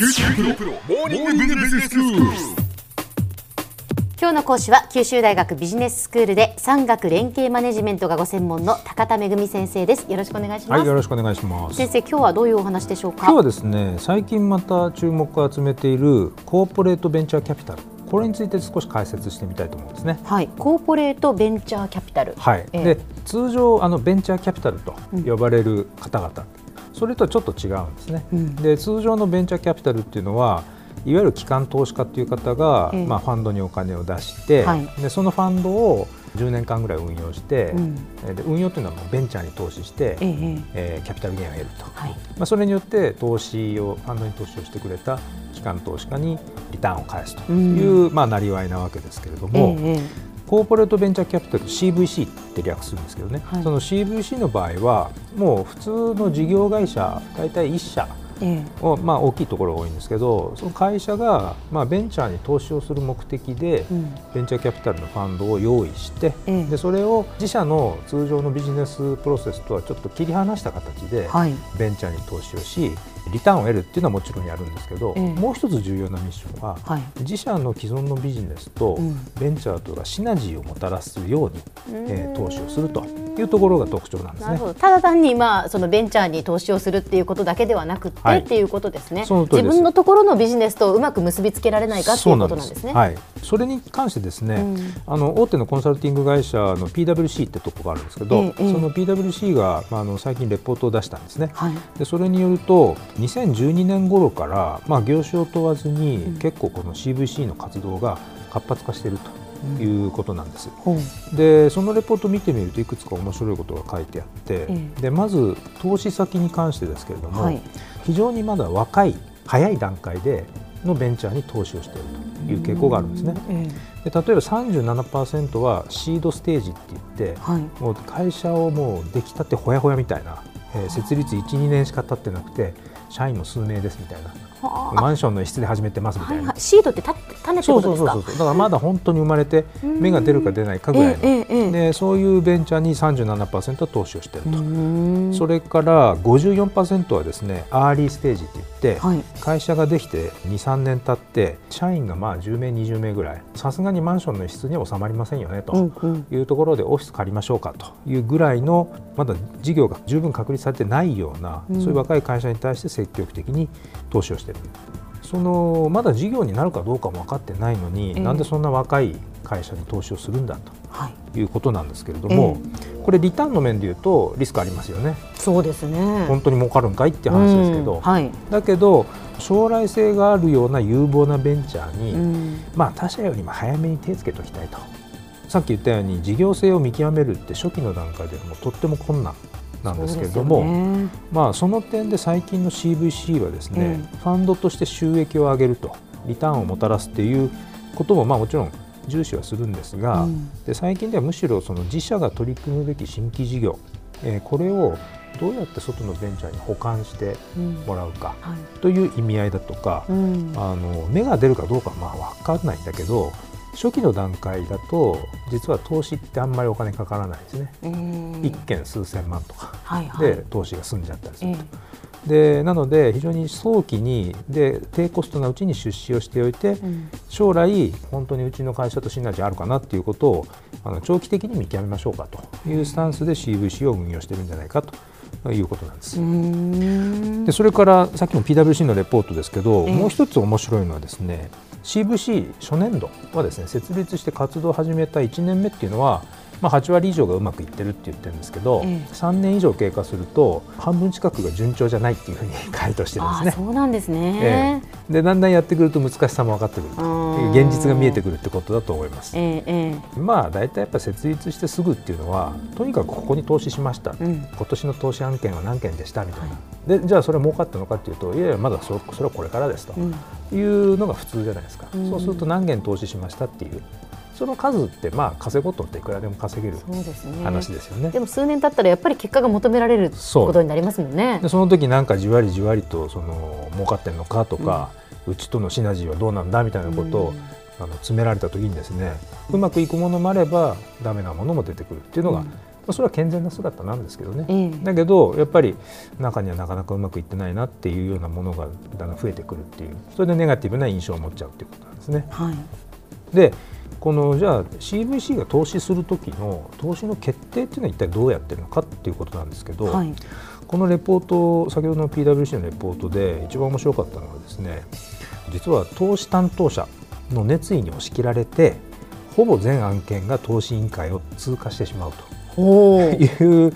九州大学モーニングビジネススクール。今日の講師は九州大学ビジネススクールで産学連携マネジメントがご専門の高田恵先生ですよろしくお願いします、はい、よろしくお願いします。先生今日はどういうお話でしょうか？今日はですね、最近また注目を集めているコーポレートベンチャーキャピタル。これについて少し解説してみたいと思うんですね。はい、コーポレートベンチャーキャピタルはい。ええで、通常あのベンチャーキャピタルと呼ばれる方々、それとはちょっと違うんですね。うん。で、通常のベンチャーキャピタルっていうのは。いわゆる機関投資家という方が、ええ。まあ、ファンドにお金を出して、はい。でそのファンドを10年間ぐらい運用して、うん。えで運用というのはもうベンチャーに投資して、えええーキャピタルゲインを得ると、はい。まあ、それによって投資をファンドに投資をしてくれた機関投資家にリターンを返すという、まあ、なりわいなわけですけれども、ええコーポレートベンチャーキャピタル CVC って略するんですけどね、はい。その CVC の場合はもう普通の事業会社大体1社ええ。を、まあ、大きいところが多いんですけどその会社が、まあ、ベンチャーに投資をする目的で、うん。ベンチャーキャピタルのファンドを用意して、ええ。でそれを自社の通常のビジネスプロセスとはちょっと切り離した形で、はい。ベンチャーに投資をしリターンを得るっていうのはもちろんやるんですけど、ええ。もう一つ重要なミッションは、はい。自社の既存のビジネスとうんベンチャーとがシナジーをもたらすように、うんえー投資をするというところが特徴なんですね。ただ単にまあそのベンチャーに投資をするっていうことだけではなくって、はい。っていうことですね。自分のところのビジネスとうまく結びつけられないかっていうことなんですね。はい、それに関してですね、うん。あの大手のコンサルティング会社の PwC ってとこがあるんですけど、ええええ。その PwC が、まあ、あの最近レポートを出したんですね。はい。でそれによると2012年頃から、まあ、業種を問わずに、うん。結構この CVC の活動が活発化しているということなんです。ほう。でそのレポートを見てみるといくつか面白いことが書いてあって、ええ。でまず投資先に関してですけれども、はい。非常にまだ若い早い段階でのベンチャーに投資をしているという傾向があるんですね。えで例えば37%はシードステージって言ってえはい。もう会社をもう出来たてほやほやみたいな、えー設立1、2年しか経ってなくて社員も数名ですみたいな。はあ。マンションの一室で始めてますみたな。はいいはい。シードってた種ってそうことですか？そうそうそうだからまだ本当に生まれて芽が出るか出ないかぐらいの、ええでそういうベンチャーに37%は投資をしていると、うん。それから54%はですねアーリーステージって言って、はい。会社ができて23年経って社員がまあ10名20名ぐらい。さすがにマンションの一室には収まりませんよねと。いうところでオフィス借りましょうかというぐらいのまだ事業が十分確立されてないような、うん。そういう若い会社に対して積極的に投資をしているそのまだ事業になるかどうかも分かってないのに、ええ。なんでそんな若い会社に投資をするんだはい。ということなんですけれども、これリターンの面でいうとリスクありますよね。そうですね。本当に儲かるんかいって話ですけど、うんはい。だけど将来性があるような有望なベンチャーに、うん。まあ、他社よりも早めに手つけておきたいと。さっき言ったように事業性を見極めるって初期の段階でもとっても困難なんですけれどもね。まあ、その点で最近の CVC はですね、えファンドとして収益を上げるとリターンをもたらすっていうことも、まあ、もちろん重視はするんですが、うん。で最近ではむしろその自社が取り組むべき新規事業、えーこれをどうやって外のベンチャーに保管してうん。もらうかはい。という意味合いだとか、うん。あの芽が出るかどうかはまあ分かんないんだけど初期の段階だと実は投資ってあんまりお金かからないですね、うん一件数千万とか。はいはい。で投資が済んじゃったりするえと、でなので非常に早期にで低コストなうちに出資をしておいてえうん。将来本当にうちの会社とシナジーあるかなっていうことをあの長期的に見極めましょうかというスタンスで CVC を運用してるんじゃないかということなんです。うん。でそれからさっきの PwC のレポートですけど、ええ。もう一つ面白いのはですね CVC 初年度はですね設立して活動を始めた1年目っていうのは、まあ、8割以上がうまくいってるって言ってるんですけど、ええ。3年以上経過すると半分近くが順調じゃないっていうふうに回答してるんあですね。そうなんですえね。えでだんだんやってくると難しさも分かってくる。と現実が見えてくるってことだと思います。えええまあ大体やっぱ設立してすぐっていうのはとにかくここに投資しました、うん。今年の投資案件は何件でしたみたいな、でじゃあそれ儲かったのかっていうといやいやまだそそれはこれからですとえうん。いうのが普通じゃないですか、うん。そうすると何件投資しましたっていうその数ってまあ稼ごうとっていくらでも稼げるそうですね。話ですよね。でも数年経ったらやっぱり結果が求められることになりますもんね。でその時なんかじわりじわりとその儲かってるのかとか、うちとのシナジーはどうなんだみたいなことを、うん。あの詰められた時にですねうまくいくものもあればダメなものも出てくるっていうのが、うん。それは健全な姿なんですけどね、ええ。だけどやっぱり中にはなかなかうまくいってないなっていうようなものがだんだん増えてくるっていうそれでネガティブな印象を持っちゃうっていうことなんですね。はい。でこのじゃあ CVC が投資する時の投資の決定っていうのは一体どうやってるのかっていうことなんですけど、はい。このレポート先ほどの PwC のレポートで一番面白かったのはですね実は投資担当者の熱意に押し切られてほぼ全案件が投資委員会を通過してしまうほという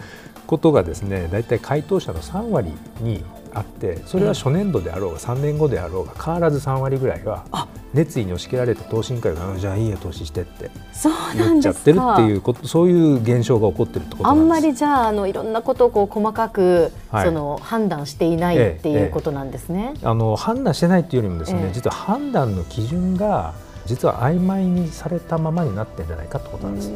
ことがですね大体回答者の3割にあってそれは初年度であろうが3年後であろうが変わらず3割ぐらいはあ。熱意に押し切られて投資委員会があじゃあいいや投資してってそうな言っちゃってるってかいうことそういう現象が起こってるってことあなんです。んまりじゃああのいろんなことをこう細かく、はい。その判断していないっていうことなんですね。あの判断してないっていうよりもですね、ええ。実は判断の基準が実は曖昧にされたままになってるんじゃないかってことなんです。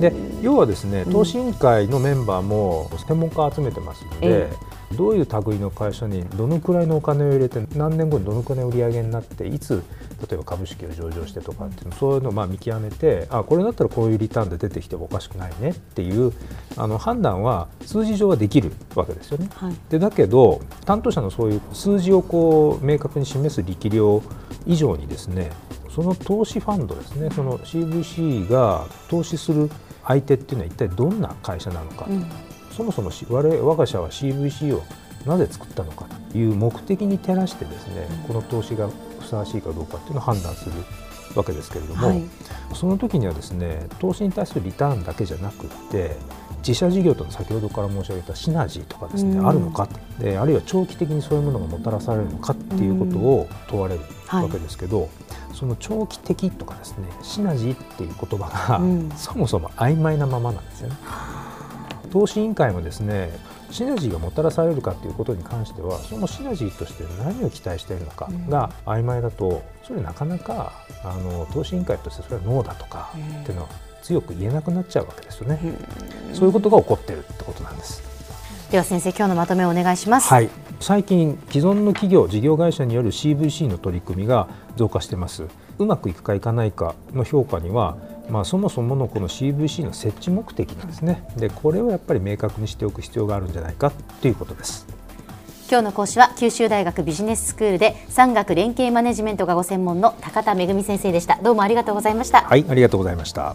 で要はですね投資委員会のメンバーも専門家を集めてますので、えどういう類の会社にどのくらいのお金を入れて何年後にどのくらいの売り上げになっていつ例えば株式を上場してとかっていうのそういうのをまあ見極めてあこれだったらこういうリターンで出てきてもおかしくないねっていうあの判断は数字上はできるわけですよね。はい。でだけど担当者のそういう数字をこう明確に示す力量以上にですねその投資ファンドですねその CVC が投資する相手っていうのは一体どんな会社なのか、うんそもそもし我々我が社は CVC をなぜ作ったのかという目的に照らしてですねこの投資がふさわしいかどうかっていうのを判断するわけですけれども、はい。その時にはですね投資に対するリターンだけじゃなくって自社事業との先ほどから申し上げたシナジーとかですね、うん。あるのかであるいは長期的にそういうものがもたらされるのかっていうことを問われるはいわけですけど、その長期的とかですねシナジーっていう言葉が、うん。そもそも曖昧なままなんですよね。投資委員会もですねシナジーがもたらされるかということに関してはそのシナジーとして何を期待しているのかが曖昧だとそれなかなかあの投資委員会としてそれはノーだとかうんっていうのは強く言えなくなっちゃうわけですよね。そういうことが起こってるってことなんです。では先生今日のまとめをお願いします。はい、最近既存の企業事業会社による CVC の取り組みが増加してますうまくいくかいかないかの評価にはまあ、そもそものこの CVC の設置目的なんですね。でこれをやっぱり明確にしておく必要があるんじゃないかということです。今日の講師は九州大学ビジネススクールで産学連携マネジメントがご専門の高田恵先生でした。どうもありがとうございました、はいありがとうございました